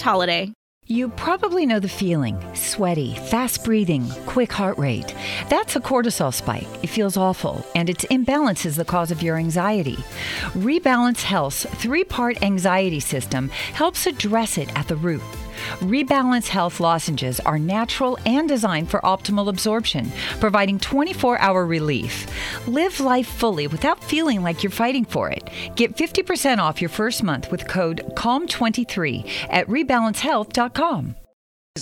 holiday. You probably know the feeling sweaty, fast breathing, quick heart rate. That's a cortisol spike. It feels awful, and its imbalance is the cause of your anxiety. Rebalance Health's three part anxiety system helps address it at the root. Rebalance Health lozenges are natural and designed for optimal absorption, providing 24 hour relief. Live life fully without feeling like you're fighting for it. Get 50% off your first month with code CALM23 at rebalancehealth.com.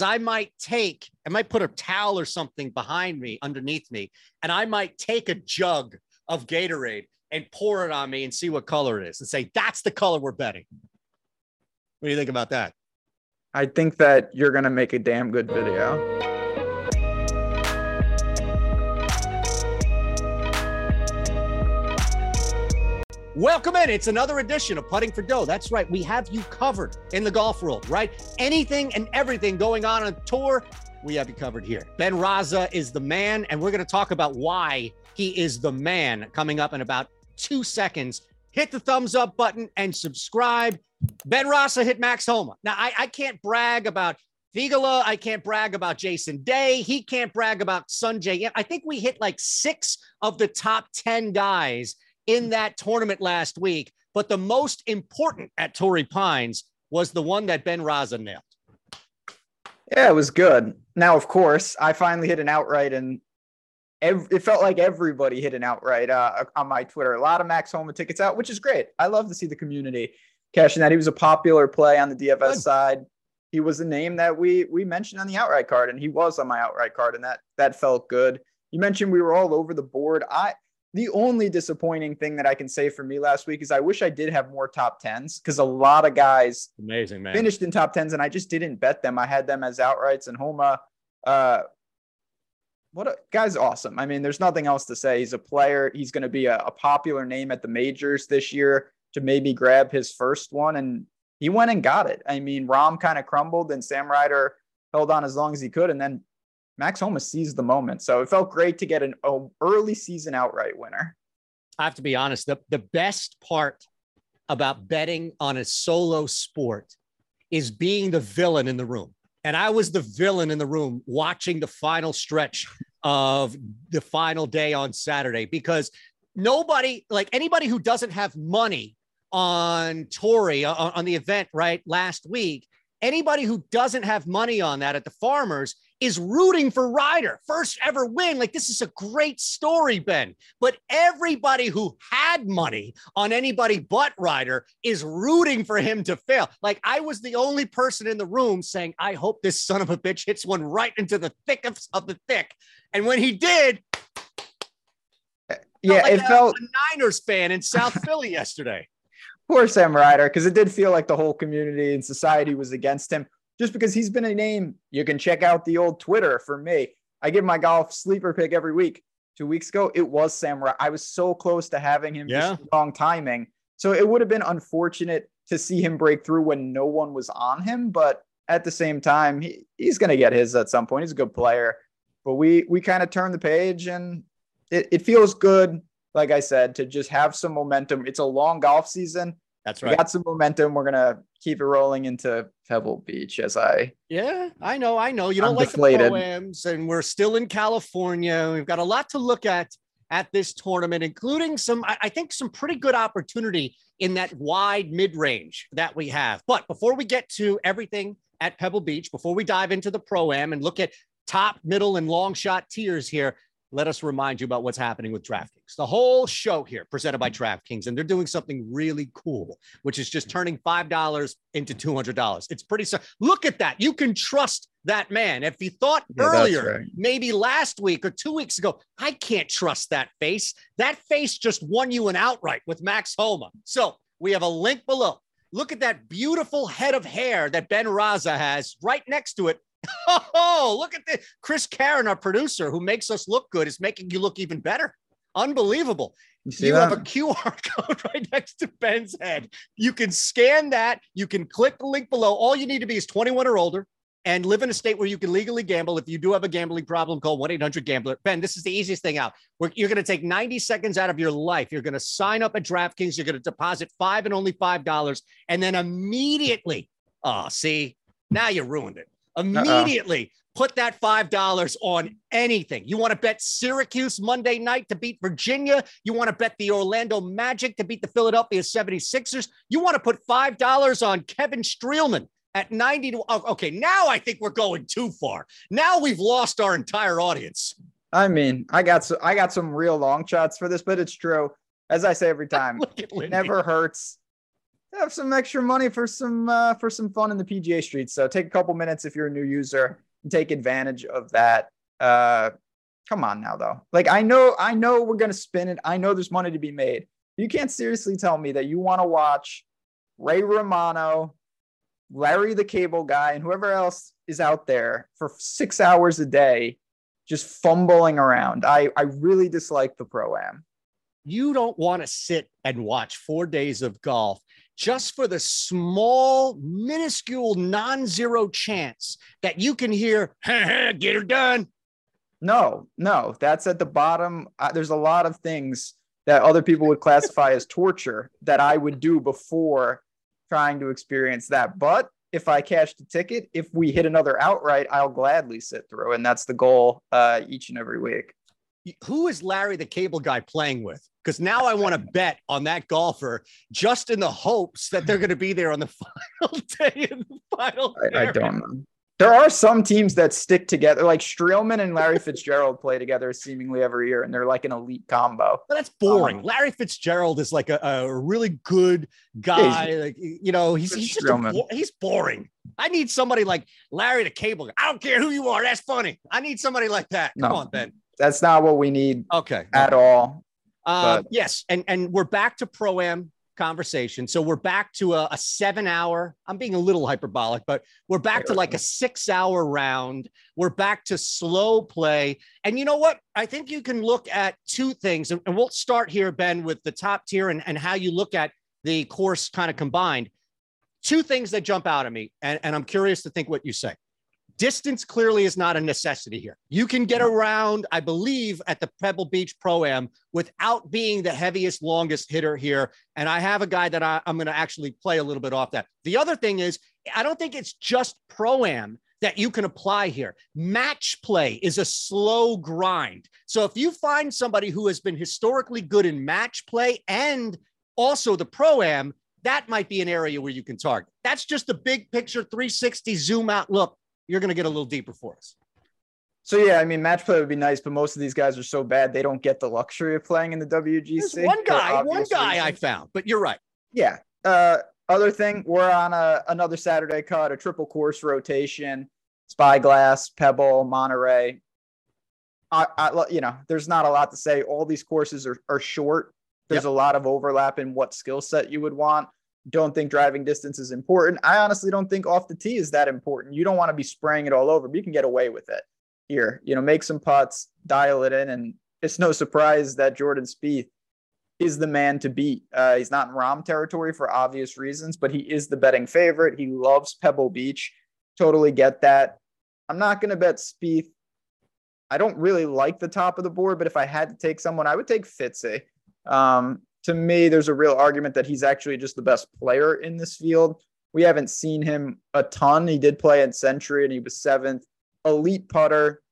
I might take, I might put a towel or something behind me, underneath me, and I might take a jug of Gatorade and pour it on me and see what color it is and say, that's the color we're betting. What do you think about that? I think that you're going to make a damn good video. Welcome in. It's another edition of Putting for Dough. That's right. We have you covered in the golf world, right? Anything and everything going on on tour, we have you covered here. Ben Rasa is the man, and we're going to talk about why he is the man coming up in about two seconds. Hit the thumbs up button and subscribe. Ben Rasa hit Max Homa. Now, I, I can't brag about Theegala. I can't brag about Jason Day. He can't brag about Sungjae. I think we hit like six of the top 10 guys in that tournament last week. But the most important at Torrey Pines was the one that Ben Rasa nailed. Yeah, it was good. Now, of course, I finally hit an outright, and it felt like everybody hit an outright uh, on my Twitter. A lot of Max Homa tickets out, which is great. I love to see the community cashing that. He was a popular play on the DFS Good. side. He was a name that we we mentioned on the outright card, and he was on my outright card, and that that felt good. You mentioned we were all over the board. I the only disappointing thing that I can say for me last week is I wish I did have more top tens because a lot of guys amazing man finished in top tens, and I just didn't bet them. I had them as outrights, and Homa, uh, what a guy's awesome. I mean, there's nothing else to say. He's a player. He's going to be a, a popular name at the majors this year to maybe grab his first one. And he went and got it. I mean, Rahm kind of crumbled and Sam Ryder held on as long as he could. And then Max Homa seized the moment. So it felt great to get an early season outright winner. I have to be honest. The, the best part about betting on a solo sport is being the villain in the room. And I was the villain in the room watching the final stretch of the final day on Saturday because nobody, like anybody who doesn't have money on Torrey uh, on, on the event right last week. Anybody who doesn't have money on that at the Farmers is rooting for Ryder, first ever win. Like this is a great story, Ben. But everybody who had money on anybody but Ryder is rooting for him to fail. Like I was the only person in the room saying, "I hope this son of a bitch hits one right into the thick of, of the thick." And when he did, uh, yeah, like it a, felt a Niners fan in South Philly yesterday poor Sam Ryder, because it did feel like the whole community and society was against him just because he's been a name. You can check out the old Twitter for me. I give my golf sleeper pick every week. Two weeks ago, it was Sam Ryder. I was so close to having him yeah. just wrong timing. So it would have been unfortunate to see him break through when no one was on him. But at the same time, he, he's going to get his at some point. He's a good player. But we we kind of turned the page and it, it feels good like I said, to just have some momentum. It's a long golf season. That's right. We got some momentum. We're gonna keep it rolling into Pebble Beach as I. Yeah, I know, I know. You don't I'm like deflated. the proams, and we're still in California. We've got a lot to look at at this tournament, including some, I think, some pretty good opportunity in that wide mid range that we have. But before we get to everything at Pebble Beach, before we dive into the pro am and look at top, middle, and long shot tiers here, let us remind you about what's happening with DraftKings. The whole show here presented by DraftKings, and they're doing something really cool, which is just turning $5 into $200. It's pretty, so look at that. You can trust that man. If you thought yeah, earlier, right. maybe last week or two weeks ago, I can't trust that face. That face just won you an outright with Max Homa. So we have a link below Look at that beautiful head of hair that Ben Rasa has right next to it. Oh, look at this. Chris Karen, our producer, who makes us look good, is making you look even better. Unbelievable. You, see You have a QR code right next to Ben's head. You can scan that. You can click the link below. All you need to be is 21 or older and live in a state where you can legally gamble. If you do have a gambling problem, call 1 800 Gambler. Ben, this is the easiest thing out. You're going to take 90 seconds out of your life. You're going to sign up at DraftKings. You're going to deposit five and only $5. And then immediately, oh, see, now you ruined it. Uh-uh. Immediately put that $5 on anything. You want to bet Syracuse Monday night to beat Virginia? You want to bet the Orlando Magic to beat the Philadelphia 76ers? You want to put $5 on Kevin Streelman at 90 to oh, okay, now I think we're going too far. Now we've lost our entire audience. I mean, I got so I got some real long shots for this, but it's true. As I say every time, it never hurts. Have some extra money for some uh, for some fun in the PGA streets. So take a couple minutes if you're a new user and take advantage of that. Uh, come on now, though. Like I know, I know we're gonna spin it. I know there's money to be made. You can't seriously tell me that you want to watch Ray Romano, Larry the Cable Guy, and whoever else is out there for six hours a day, just fumbling around. I I really dislike the pro am. you don't want to sit and watch four days of golf just for the small, minuscule, non zero chance that you can hear, get her done. No, no, that's at the bottom. Uh, there's a lot of things that other people would classify as torture that I would do before trying to experience that. But if I cash the ticket, if we hit another outright, I'll gladly sit through. And that's the goal uh, each and every week. Who is Larry the cable guy playing with? Because now I want to bet on that golfer just in the hopes that they're going to be there on the final day and the final. I, I don't know. There are some teams that stick together, like Streelman and Larry Fitzgerald play together seemingly every year, and they're like an elite combo. But that's boring. Um, Larry Fitzgerald is like a, a really good guy. like you know, he's he's just a, he's boring. I need somebody like Larry the Cable. Guy. I don't care who you are. That's funny. I need somebody like that. Come No. on, Ben. That's not what we need Okay. at all. Uh, yes, and and we're back to pro am conversation. So we're back to a, a seven hour. I'm being a little hyperbolic, but we're back to like a six hour round. We're back to slow play. And you know what? I think you can look at two things, and, and we'll start here, Ben, with the top tier and, and how you look at the course kind of combined. Two things that jump out at me, and, and I'm curious to think what you say. Distance clearly is not a necessity here. You can get around, I believe, at the Pebble Beach Pro Am without being the heaviest, longest hitter here. And I have a guy that I, I'm going to actually play a little bit off that. The other thing is, I don't think it's just Pro Am that you can apply here. Match play is a slow grind. So if you find somebody who has been historically good in match play and also the Pro Am, that might be an area where you can target. That's just a big picture 360 zoom out look. You're going to get a little deeper for us. So yeah, I mean, match play would be nice, but most of these guys are so bad they don't get the luxury of playing in the WGC. There's one guy, one guy I found, but you're right. Yeah. Uh, other thing, we're on a another Saturday cut, a triple course rotation, Spyglass, Pebble, Monterey. I, I, you know, there's not a lot to say. All these courses are, are short. There's a lot of overlap in what skill set you would want. Don't think driving distance is important. I honestly don't think off the tee is that important. You don't want to be spraying it all over, but you can get away with it here. You know, make some putts, dial it in, and it's no surprise that Jordan Spieth is the man to beat. Uh, he's not in Rahm territory for obvious reasons, but he is the betting favorite. He loves Pebble Beach. Totally get that. I'm not going to bet Spieth. I don't really like the top of the board, but if I had to take someone, I would take Fitzy. Um, to me, there's a real argument that he's actually just the best player in this field. We haven't seen him a ton. He did play in Sentry and he was seventh. Elite putter,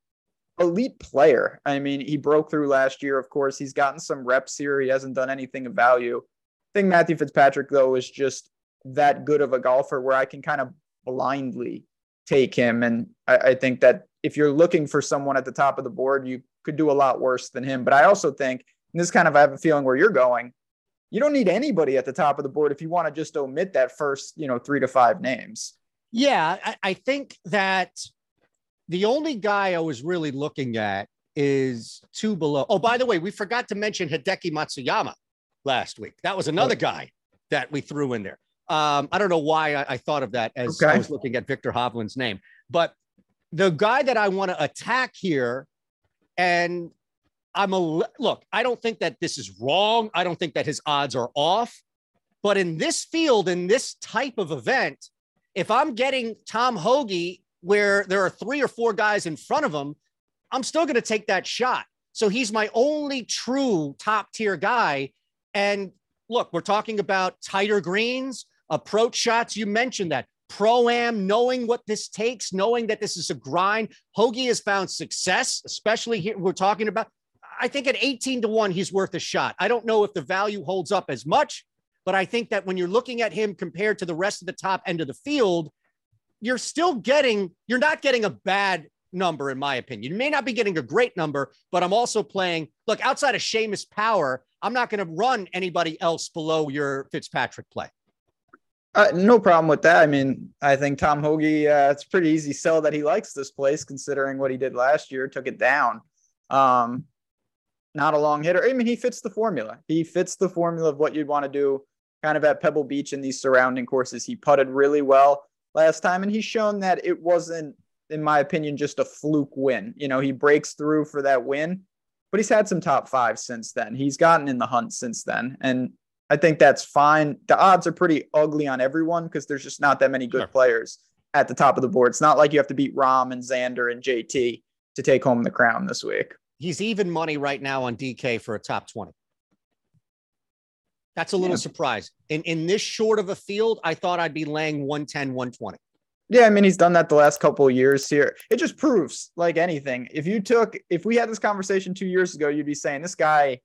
elite player. I mean, he broke through last year, of course. He's gotten some reps here. He hasn't done anything of value. I think Matthew Fitzpatrick, though, is just that good of a golfer where I can kind of blindly take him. And I, I think that if you're looking for someone at the top of the board, you could do a lot worse than him. But I also think, and this kind of I have a feeling where you're going, you don't need anybody at the top of the board if you want to just omit that first, you know, three to five names. Yeah, I, I think that the only guy I was really looking at is two below. Oh, by the way, we forgot to mention Hideki Matsuyama last week. That was another guy that we threw in there. Um, I don't know why I, I thought of that as okay. I was looking at Victor Hovland's name, but the guy that I want to attack here, and I'm a look, I don't think that this is wrong. I don't think that his odds are off. But in this field, in this type of event, if I'm getting Tom Hoge where there are three or four guys in front of him, I'm still going to take that shot. So he's my only true top tier guy. And look, we're talking about tighter greens, approach shots. You mentioned that. Pro am, knowing what this takes, knowing that this is a grind. Hoge has found success, especially here. We're talking about, I think at 18 to 1, he's worth a shot. I don't know if the value holds up as much, but I think that when you're looking at him compared to the rest of the top end of the field, you're still getting, you're not getting a bad number, in my opinion. You may not be getting a great number, but I'm also playing. Look, outside of Seamus Power, I'm not going to run anybody else below your Fitzpatrick play. Uh, no problem with that. I mean, I think Tom Hoge, uh, it's pretty easy sell that he likes this place considering what he did last year, took it down. Um, not a long hitter. I mean, he fits the formula. He fits the formula of what you'd want to do kind of at Pebble Beach and these surrounding courses. He putted really well last time, and he's shown that it wasn't, in my opinion, just a fluke win. You know, he breaks through for that win, but he's had some top five since then. He's gotten in the hunt since then. And I think that's fine. The odds are pretty ugly on everyone because there's just not that many good sure. players at the top of the board. It's not like you have to beat Rahm and Xander and JT to take home the crown this week. He's even money right now on DK for a top 20. That's a little yeah. surprise. In in this short of a field, I thought I'd be laying 110, 120. Yeah, I mean he's done that the last couple of years here. It just proves like anything. If you took if we had this conversation 2 years ago, you'd be saying this guy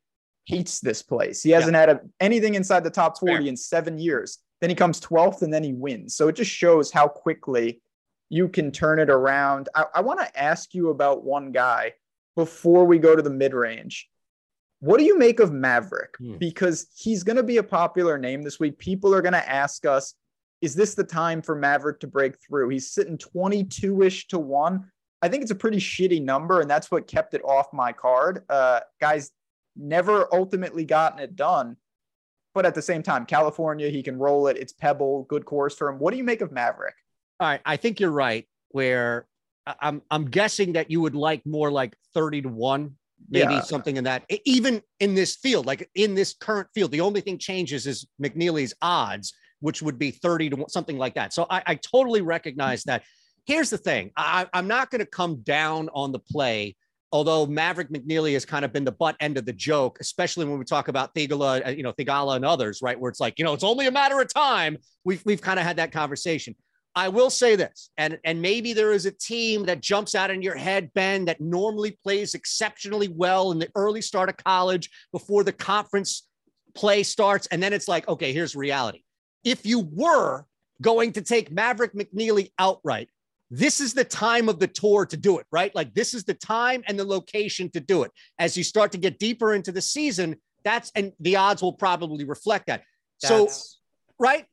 hates this place. He hasn't yeah. had a, anything inside the top 40 Fair. in 7 years. Then he comes 12th and then he wins. So it just shows how quickly you can turn it around. I, I want to ask you about one guy before we go to the mid range. What do you make of Maverick? Hmm. Because he's going to be a popular name this week. People are going to ask us, is this the time for Maverick to break through? He's sitting 22 ish to one. I think it's a pretty shitty number, and that's what kept it off my card. Uh, guys never ultimately gotten it done. But at the same time, California, he can roll it. It's Pebble, good course for him. What do you make of Maverick? All right. I think you're right. Where I'm, I'm guessing that you would like more like 30 to 1 maybe yeah. something in that even in this field like in this current field the only thing changes is McNealy's odds which would be 30 to something like that. So i, I totally recognize that. Here's the thing I, i'm not going to come down on the play although maverick McNealy has kind of been the butt end of the joke especially when we talk about Theegala, uh, you know Theegala and others right where it's like you know it's only a matter of time. We've, we've kind of had that conversation I will say this, and, and maybe there is a team that jumps out in your head, Ben, that normally plays exceptionally well in the early start of college before the conference play starts. And then it's like, okay, here's reality. If you were going to take Maverick McNealy outright, this is the time of the tour to do it, right? Like this is the time and the location to do it. As you start to get deeper into the season, that's and the odds will probably reflect that. That's, so, right?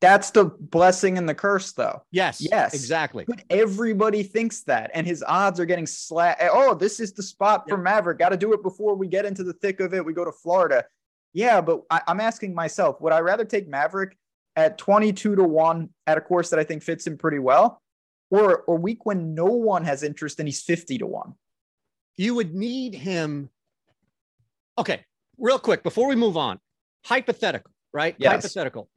That's the blessing and the curse, though. Yes. Yes. Exactly. But everybody thinks that. And his odds are getting slat. Oh, this is the spot for Maverick. Got to do it before we get into the thick of it. We go to Florida. Yeah, but I, I'm asking myself, would I rather take Maverick at 22 to 1 at a course that I think fits him pretty well? Or a week when no one has interest and he's 50 to 1? You would need him. Okay, real quick before we move on. Hypothetical, right? Yes. Hypothetical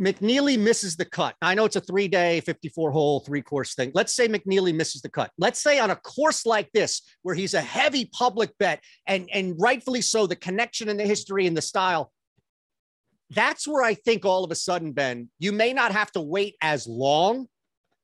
McNealy misses the cut. I know it's a three day, 54 hole, three course thing. Let's say McNealy misses the cut. Let's say on a course like this, where he's a heavy public bet and, and rightfully so, the connection and the history and the style. That's where I think all of a sudden, Ben, you may not have to wait as long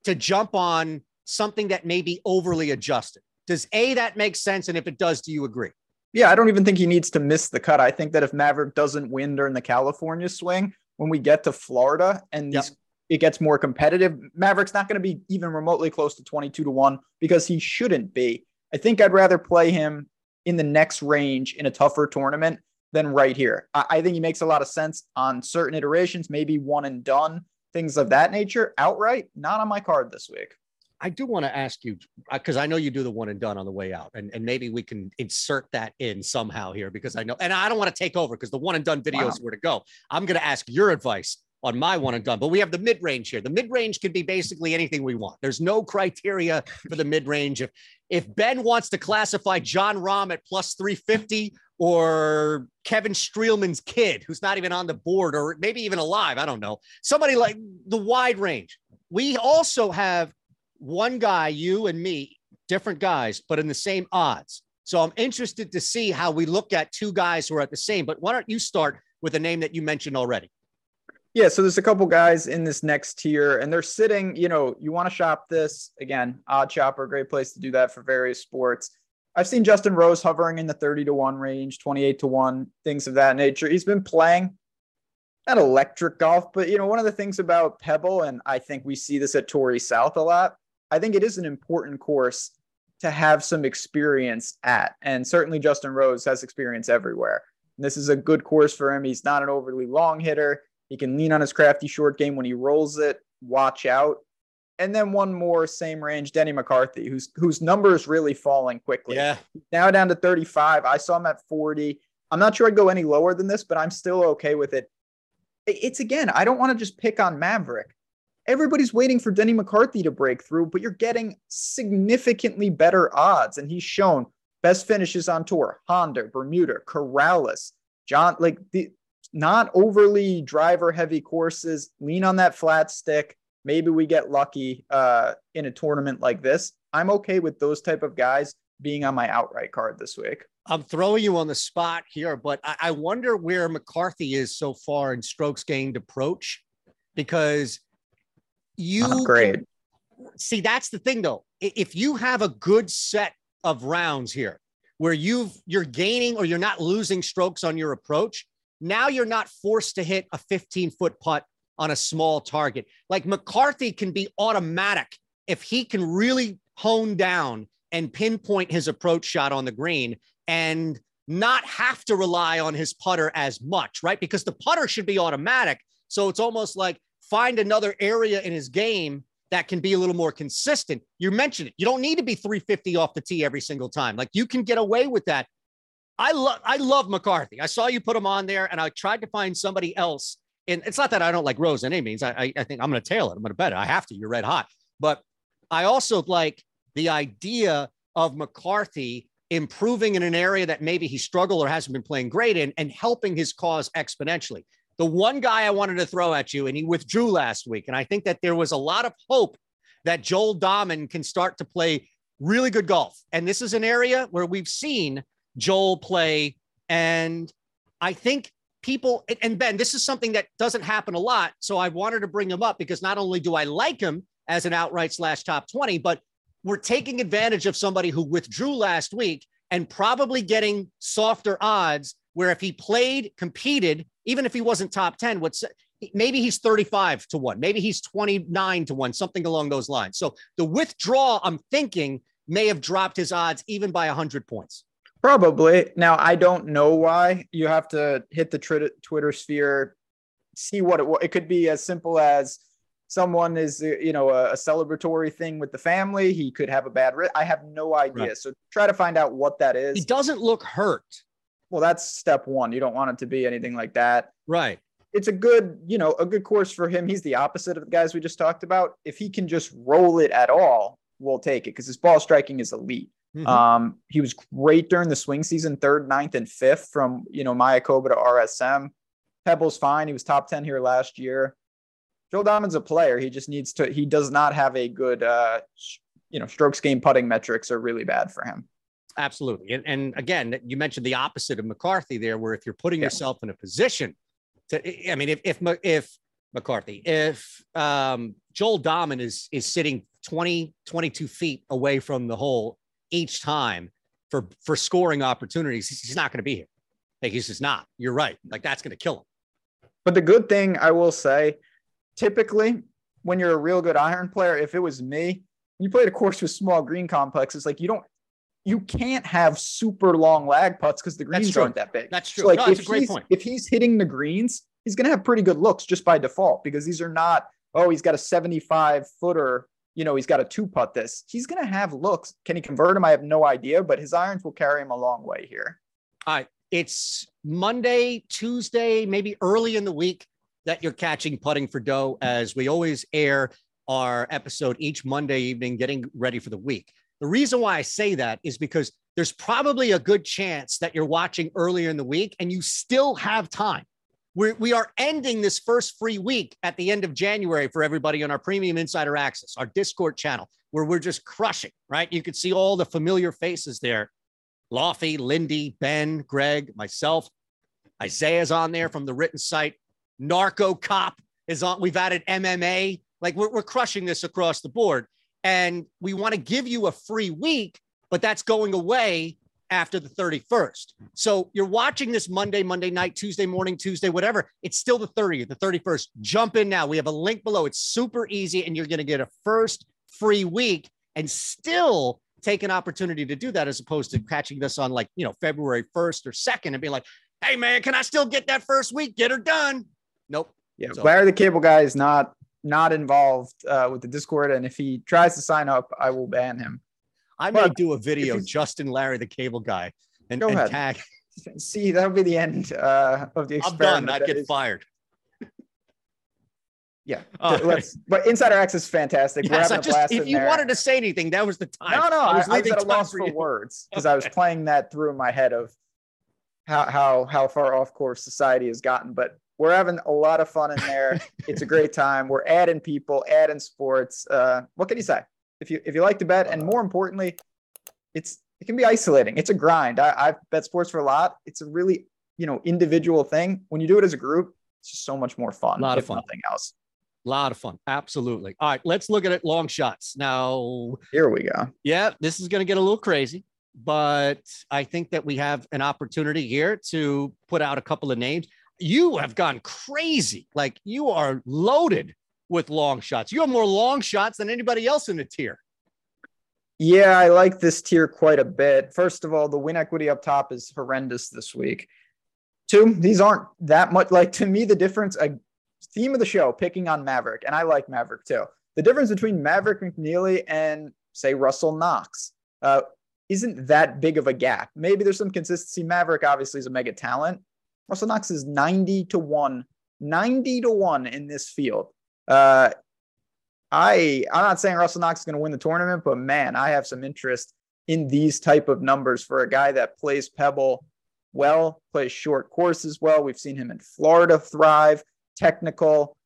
to jump on something that may be overly adjusted. Does A, that make sense? And if it does, do you agree? Yeah, I don't even think he needs to miss the cut. I think that if Maverick doesn't win during the California swing, when we get to Florida and yep. it gets more competitive, Maverick's not going to be even remotely close to 22 to 1 because he shouldn't be. I think I'd rather play him in the next range in a tougher tournament than right here. I, I think he makes a lot of sense on certain iterations, maybe one and done, things of that nature. Outright, not on my card this week. I do want to ask you uh, because I know you do the one and done on the way out, and, and maybe we can insert that in somehow here because I know, and I don't want to take over because the one and done videos wow. were to go. I'm going to ask your advice on my one and done. But we have the mid range here. The mid range could be basically anything we want. There's no criteria for the mid range. If if Ben wants to classify Jon Rahm at plus 350 or Kevin Streelman's kid, who's not even on the board or maybe even alive, I don't know. Somebody like the wide range. We also have one guy, you and me, different guys, but in the same odds. So I'm interested to see how we look at two guys who are at the same. But why don't you start with a name that you mentioned already? Yeah, so there's a couple guys in this next tier, and they're sitting. You know, you want to shop this again. OddsShopper, great place to do that for various sports. I've seen Justin Rose hovering in the 30 to 1 range, 28 to 1, things of that nature. He's been playing not electric golf, but you know, one of the things about Pebble, and I think we see this at Torrey South a lot, I think it is an important course to have some experience at. And certainly Justin Rose has experience everywhere. And this is a good course for him. He's not an overly long hitter. He can lean on his crafty short game when he rolls it. Watch out. And then one more same range, Denny McCarthy, whose whose number is really falling quickly. Yeah. Now down to 35. I saw him at 40. I'm not sure I'd go any lower than this, but I'm still okay with it. It's again, I don't want to just pick on Maverick. Everybody's waiting for Denny McCarthy to break through, but you're getting significantly better odds. And he's shown best finishes on tour, Honda, Bermuda, Corales, John, like the not overly driver heavy courses, lean on that flat stick. Maybe we get lucky uh, in a tournament like this. I'm okay with those type of guys being on my outright card this week. I'm throwing you on the spot here, but I, I wonder where McCarthy is so far in strokes gained approach because you Not great. Can, see, that's the thing though. If you have a good set of rounds here where you've you're gaining or you're not losing strokes on your approach, now you're not forced to hit a 15 foot putt on a small target. Like McCarthy can be automatic if he can really hone down and pinpoint his approach shot on the green and not have to rely on his putter as much, right? Because the putter should be automatic. So it's almost like find another area in his game that can be a little more consistent. You mentioned it. You don't need to be 350 off the tee every single time. Like you can get away with that I love I love McCarthy. I saw you put him on there, and I tried to find somebody else. And it's not that I don't like Rose in any means. I, I, I think I'm going to tail it. I'm going to bet it. I have to. You're red hot. But I also like the idea of McCarthy improving in an area that maybe he struggled or hasn't been playing great in and helping his cause exponentially. The one guy I wanted to throw at you, and he withdrew last week. And I think that there was a lot of hope that Joel Dahmen can start to play really good golf. And this is an area where we've seen Joel play. And I think people, and Ben, this is something that doesn't happen a lot. So I wanted to bring him up because not only do I like him as an outright slash top 20, but we're taking advantage of somebody who withdrew last week and probably getting softer odds where if he played, competed, even if he wasn't top 10, what's maybe he's 35 to 1, maybe he's 29 to 1, something along those lines. So the withdrawal, I'm thinking, may have dropped his odds even by 100 points. Probably. Now, I don't know why. You have to hit the Twitter sphere, see what it It could be as simple as someone is, you know, a, a celebratory thing with the family. He could have a bad. Ri- I have no idea. Right. So try to find out what that is. He doesn't look hurt. Well, that's step one. You don't want it to be anything like that. Right. It's a good, you know, a good course for him. He's the opposite of the guys we just talked about. If he can just roll it at all, we'll take it because his ball striking is elite. Mm-hmm. Um, he was great during the swing season, third, ninth, and fifth from you know Mayakoba to RSM. Pebble's fine. He was top 10 here last year. Joel Dahmen's a player. He just needs to, he does not have a good uh you know, strokes gained putting metrics are really bad for him. Absolutely. And, and again, you mentioned the opposite of McCarthy there, where if you're putting yeah. yourself in a position to, I mean, if, if, if McCarthy, if um, Joel Dahmen is, is sitting 20, 22 feet away from the hole each time for for scoring opportunities, he's not going to be here. Like he's just not. You're right. Like that's going to kill him. But the good thing I will say, typically when you're a real good iron player, if it was me, you played a course with small green complexes, like you don't you can't have super long lag putts because the greens aren't that big. That's true. So like no, if, he's, point. if he's hitting the greens, he's going to have pretty good looks just by default because these are not, oh, he's got a 75 footer you know, he's got a two putt this. He's going to have looks. Can he convert him? I have no idea, but his irons will carry him a long way here. All right. It's Monday, Tuesday, maybe early in the week. that you're catching putting for dough as we always air our episode each Monday evening, getting ready for the week. The reason why I say that is because there's probably a good chance that you're watching earlier in the week and you still have time. We're, we are ending this first free week at the end of January for everybody on our premium insider access, our Discord channel, where we're just crushing, right? You can see all the familiar faces there Laffy, Lindy, Ben, Greg, myself. Isaiah's on there from the written site. Narco Cop is on. We've added MMA. Like we're, we're crushing this across the board. And we want to give you a free week, but that's going away after the 31st. So you're watching this Monday, Monday night, Tuesday morning, Tuesday, whatever. It's still the 30th, the 31st. Jump in now. We have a link below. It's super easy, and you're going to get a first free week and still take an opportunity to do that as opposed to catching this on like, you know, February 1st or 2nd and be like, hey, man, can I still get that first week? Get her done. Nope. Yeah. So, Larry the Cable Guy is not not involved uh, with the Discord, and if he tries to sign up, I will ban him. I may do a video, Justin Larry, the Cable Guy, and, and tag. See, that'll be the end uh, of the experiment. I'm done. I'd get is. fired. Yeah, uh, let's. But Insider Access is fantastic. Yes, just, if you there. wanted to say anything, that was the time. No, no, I was, I, I was at a loss for, for words because okay. I was playing that through in my head of how how how far off course society has gotten. But we're having a lot of fun in there. it's a great time. We're adding people, adding sports. Uh, what can you say? If you if you like to bet, and more importantly, it's it can be isolating. It's a grind. I, I've bet sports for a lot. It's a really you know individual thing. When you do it as a group, it's just so much more fun. A lot of fun. Nothing else. A lot of fun. Absolutely. All right, let's look at it long shots. Now, here we go. Yeah, this is going to get a little crazy, but I think that we have an opportunity here to put out a couple of names you have gone crazy. Like you are loaded with long shots. You have more long shots than anybody else in the tier. Yeah, I like this tier quite a bit. First of all, the win equity up top is horrendous this week. Two, these aren't that much like to me. The difference, a theme of the show, picking on Maverick, and I like Maverick too. The difference between Maverick McNealy and say Russell Knox uh, isn't that big of a gap. Maybe there's some consistency. Maverick obviously is a mega talent, Russell Knox is 90 to 1, 90 to 1 in this field. Uh, I I'm not saying Russell Knox is going to win the tournament, but man, I have some interest in these type of numbers for a guy that plays Pebble well, plays short courses well. We've seen him in Florida thrive, technical.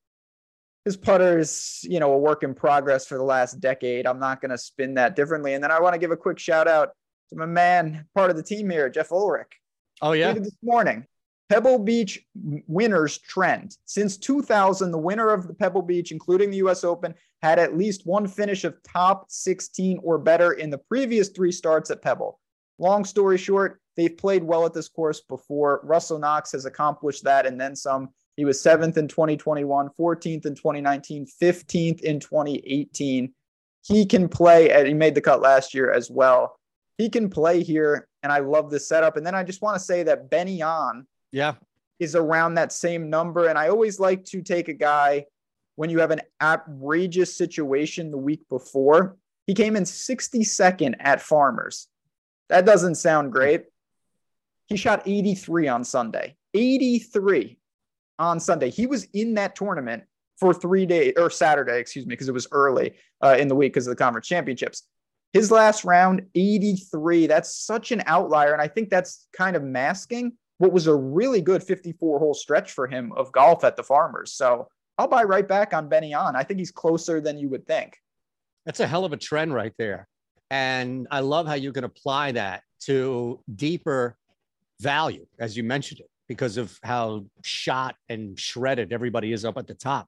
His putter is, you know, a work in progress for the last decade. I'm not going to spin that differently. And then I want to give a quick shout out to my man, part of the team here, Jeff Ulrich. Oh yeah, this morning. Pebble Beach winners trend. Since 2000, the winner of the Pebble Beach, including the US Open, had at least one finish of top 16 or better in the previous three starts at Pebble. Long story short, they've played well at this course before. Russell Knox has accomplished that and then some. He was seventh in 2021, 14th in 2019, 15th in 2018. He can play, and he made the cut last year as well. He can play here, and I love this setup. And then I just want to say that Benny An yeah. Is around that same number. And I always like to take a guy when you have an outrageous situation the week before. He came in 62nd at Farmers. That doesn't sound great. He shot 83 on Sunday. 83 on Sunday. He was in that tournament for three days or Saturday, excuse me, because it was early uh, in the week because of the conference championships. His last round, 83. That's such an outlier. And I think that's kind of masking what was a really good 54 hole stretch for him of golf at the Farmers. So I'll buy right back on Ben An. I think he's closer than you would think. That's a hell of a trend right there. And I love how you can apply that to deeper value, as you mentioned it, because of how shot and shredded everybody is up at the top.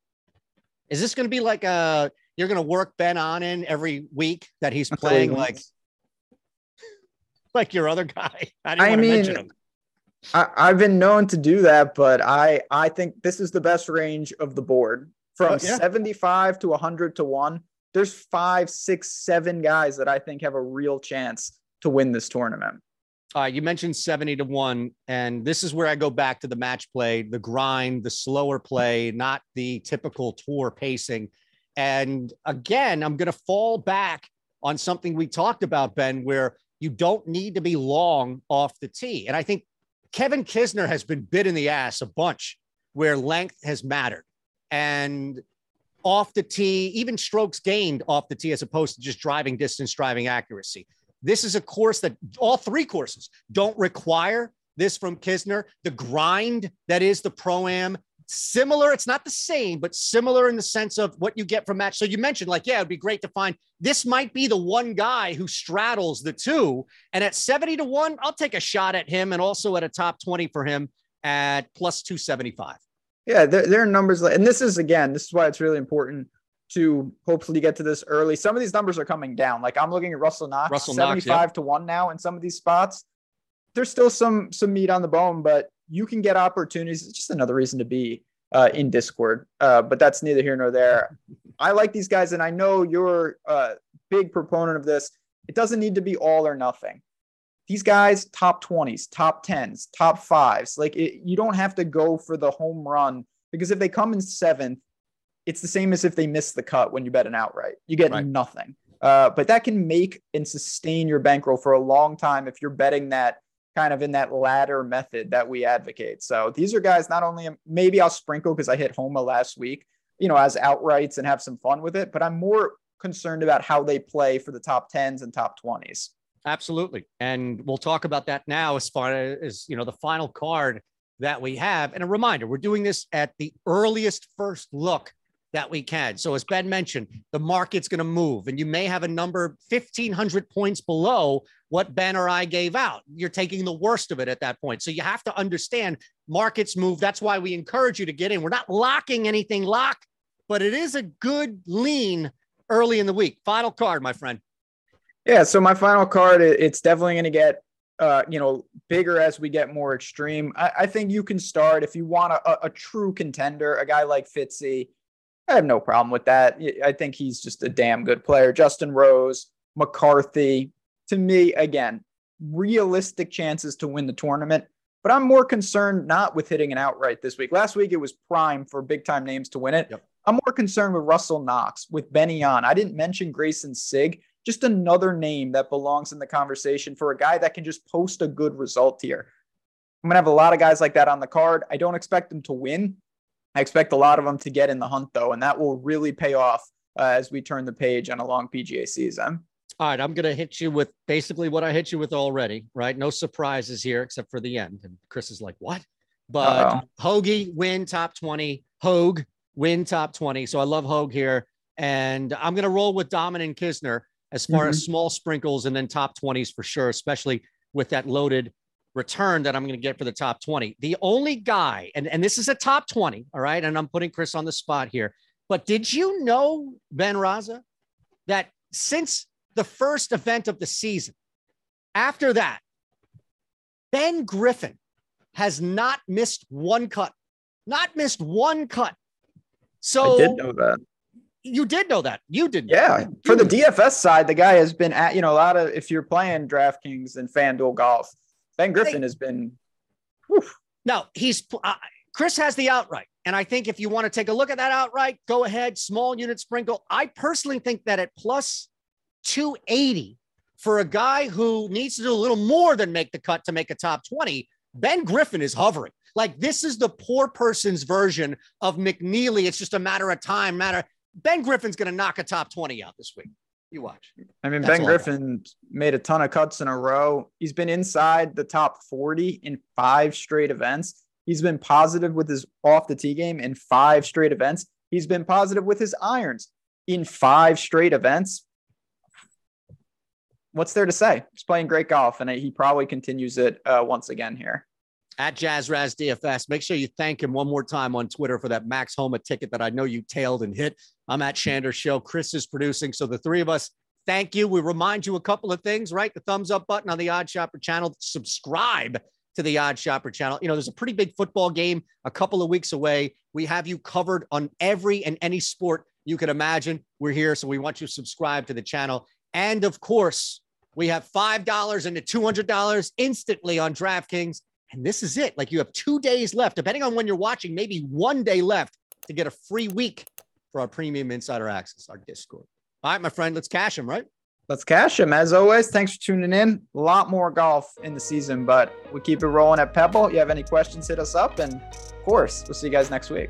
Is this going to be like a you're going to work Ben An in every week that he's playing like like your other guy? I, I mean, I, have been known to do that, but I I think this is the best range of the board from oh, yeah. 75 to 100 to 1. There's five, six, seven guys that I think have a real chance to win this tournament. Uh, you mentioned 70 to 1, and this is where I go back to the match play, the grind, the slower play, not the typical tour pacing. And again, I'm going to fall back on something we talked about, Ben, where you don't need to be long off the tee. And I think Kevin Kisner has been bit in the ass a bunch where length has mattered and off the tee, even strokes gained off the tee as opposed to just driving distance, driving accuracy. This is a course that all three courses don't require this from Kisner. The grind that is the pro am, similar. It's not the same, but similar in the sense of what you get from match. So you mentioned, like, yeah, it'd be great to find this might be the one guy who straddles the two. And at 70 to one, I'll take a shot at him and also at a top 20 for him at plus 275. Yeah, there, there are numbers, Like, and this is again, this is why it's really important to hopefully get to this early. Some of these numbers are coming down. Like I'm looking at Russell Knox, Russell 75 Knox, yep. to 1 now in some of these spots. There's still some some meat on the bone, but you can get opportunities. It's just another reason to be uh, in Discord. Uh, but that's neither here nor there. I like these guys, and I know you're a big proponent of this. It doesn't need to be all or nothing. These guys, top 20s, top 10s, top fives. Like it, you don't have to go for the home run because if they come in seventh, it's the same as if they miss the cut when you bet an outright. You get right. nothing. Uh, but that can make and sustain your bankroll for a long time if you're betting that kind of in that ladder method that we advocate. So these are guys not only maybe I'll sprinkle because I hit Homa last week, you know, as outrights and have some fun with it, but I'm more concerned about how they play for the top 10s and top 20s. Absolutely. And we'll talk about that now as far as, you know, the final card that we have. And a reminder, we're doing this at the earliest first look that we can. So, as Ben mentioned, the market's going to move, and you may have a number 1,500 points below what Ben or I gave out. You're taking the worst of it at that point. So, you have to understand markets move. That's why we encourage you to get in. We're not locking anything lock, but it is a good lean early in the week. Final card, my friend. Yeah. So, my final card, it's definitely going to get uh, you know, bigger as we get more extreme. I, I think you can start if you want a, a, true contender, a guy like Fitzy. I have no problem with that. I think he's just a damn good player. Justin Rose, McCarthy, to me, again, realistic chances to win the tournament. But I'm more concerned not with hitting an outright this week. Last week it was prime for big time names to win it. Yep. I'm more concerned with Russell Knox, with Benny An. I didn't mention Greyson Sigg, just another name that belongs in the conversation for a guy that can just post a good result here. I'm going to have a lot of guys like that on the card. I don't expect them to win, I expect a lot of them to get in the hunt, though, and that will really pay off uh, as we turn the page on a long PGA season. All right, I'm going to hit you with basically what I hit you with already, right? No surprises here except for the end. And Chris is like, what? But Uh-oh. Hoge win top 20. Hoge win top 20. So I love Hoge here. And I'm going to roll with Dominic Kisner as far mm-hmm. as small sprinkles and then top 20s for sure, especially with that loaded return that I'm going to get for the top 20. The only guy, and, and this is a top 20, all right, and I'm putting Chris on the spot here, but did you know, Ben Rasa, that since the first event of the season, after that, Ben Griffin has not missed one cut, not missed one cut. So I did know that. You did know that. You did. Yeah. For the DFS side, the guy has been at, you know, a lot of, if you're playing DraftKings and FanDuel golf, Ben Griffin has been. Whew. No, he's uh, Chris has the outright. And I think if you want to take a look at that outright, go ahead, small unit sprinkle. I personally think that at plus 280 for a guy who needs to do a little more than make the cut to make a top 20, Ben Griffin is hovering. Like this is the poor person's version of McNealy. It's just a matter of time, matter. Ben Griffin's going to knock a top 20 out this week. You watch. I mean, That's Ben Griffin made a ton of cuts in a row. He's been inside the top 40 in five straight events. He's been positive with his off the tee game in five straight events. He's been positive with his irons in five straight events. What's there to say? He's playing great golf, and he probably continues it uh, once again here at Jazz Raz DFS. Make sure you thank him one more time on Twitter for that Max Homa ticket that I know you tailed and hit. I'm at Shander Show. Chris is producing. So the three of us, thank you. We remind you a couple of things, right? The thumbs up button on the OddsShopper channel. Subscribe to the OddsShopper channel. You know, there's a pretty big football game a couple of weeks away. We have you covered on every and any sport you can imagine. We're here. So we want you to subscribe to the channel. And of course, we have $5 and $200 instantly on DraftKings and this is it. Like you have two days left, depending on when you're watching, maybe one day left to get a free week for our premium insider access, our Discord. All right, my friend, let's cash them, right? Let's cash him. As always, thanks for tuning in. A lot more golf in the season, but we keep it rolling at Pebble. If You have any questions, hit us up. And of course, we'll see you guys next week.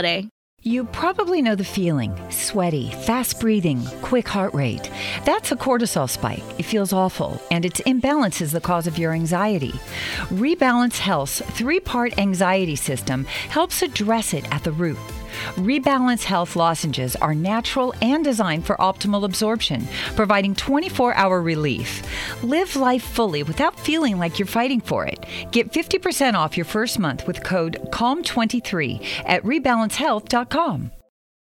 holiday. You probably know the feeling sweaty, fast breathing, quick heart rate. That's a cortisol spike. It feels awful, and its imbalance is the cause of your anxiety. Rebalance Health's three part anxiety system helps address it at the root. Rebalance Health lozenges are natural and designed for optimal absorption, providing 24 hour relief. Live life fully without feeling like you're fighting for it. Get 50% off your first month with code CALM23 at rebalancehealth.com.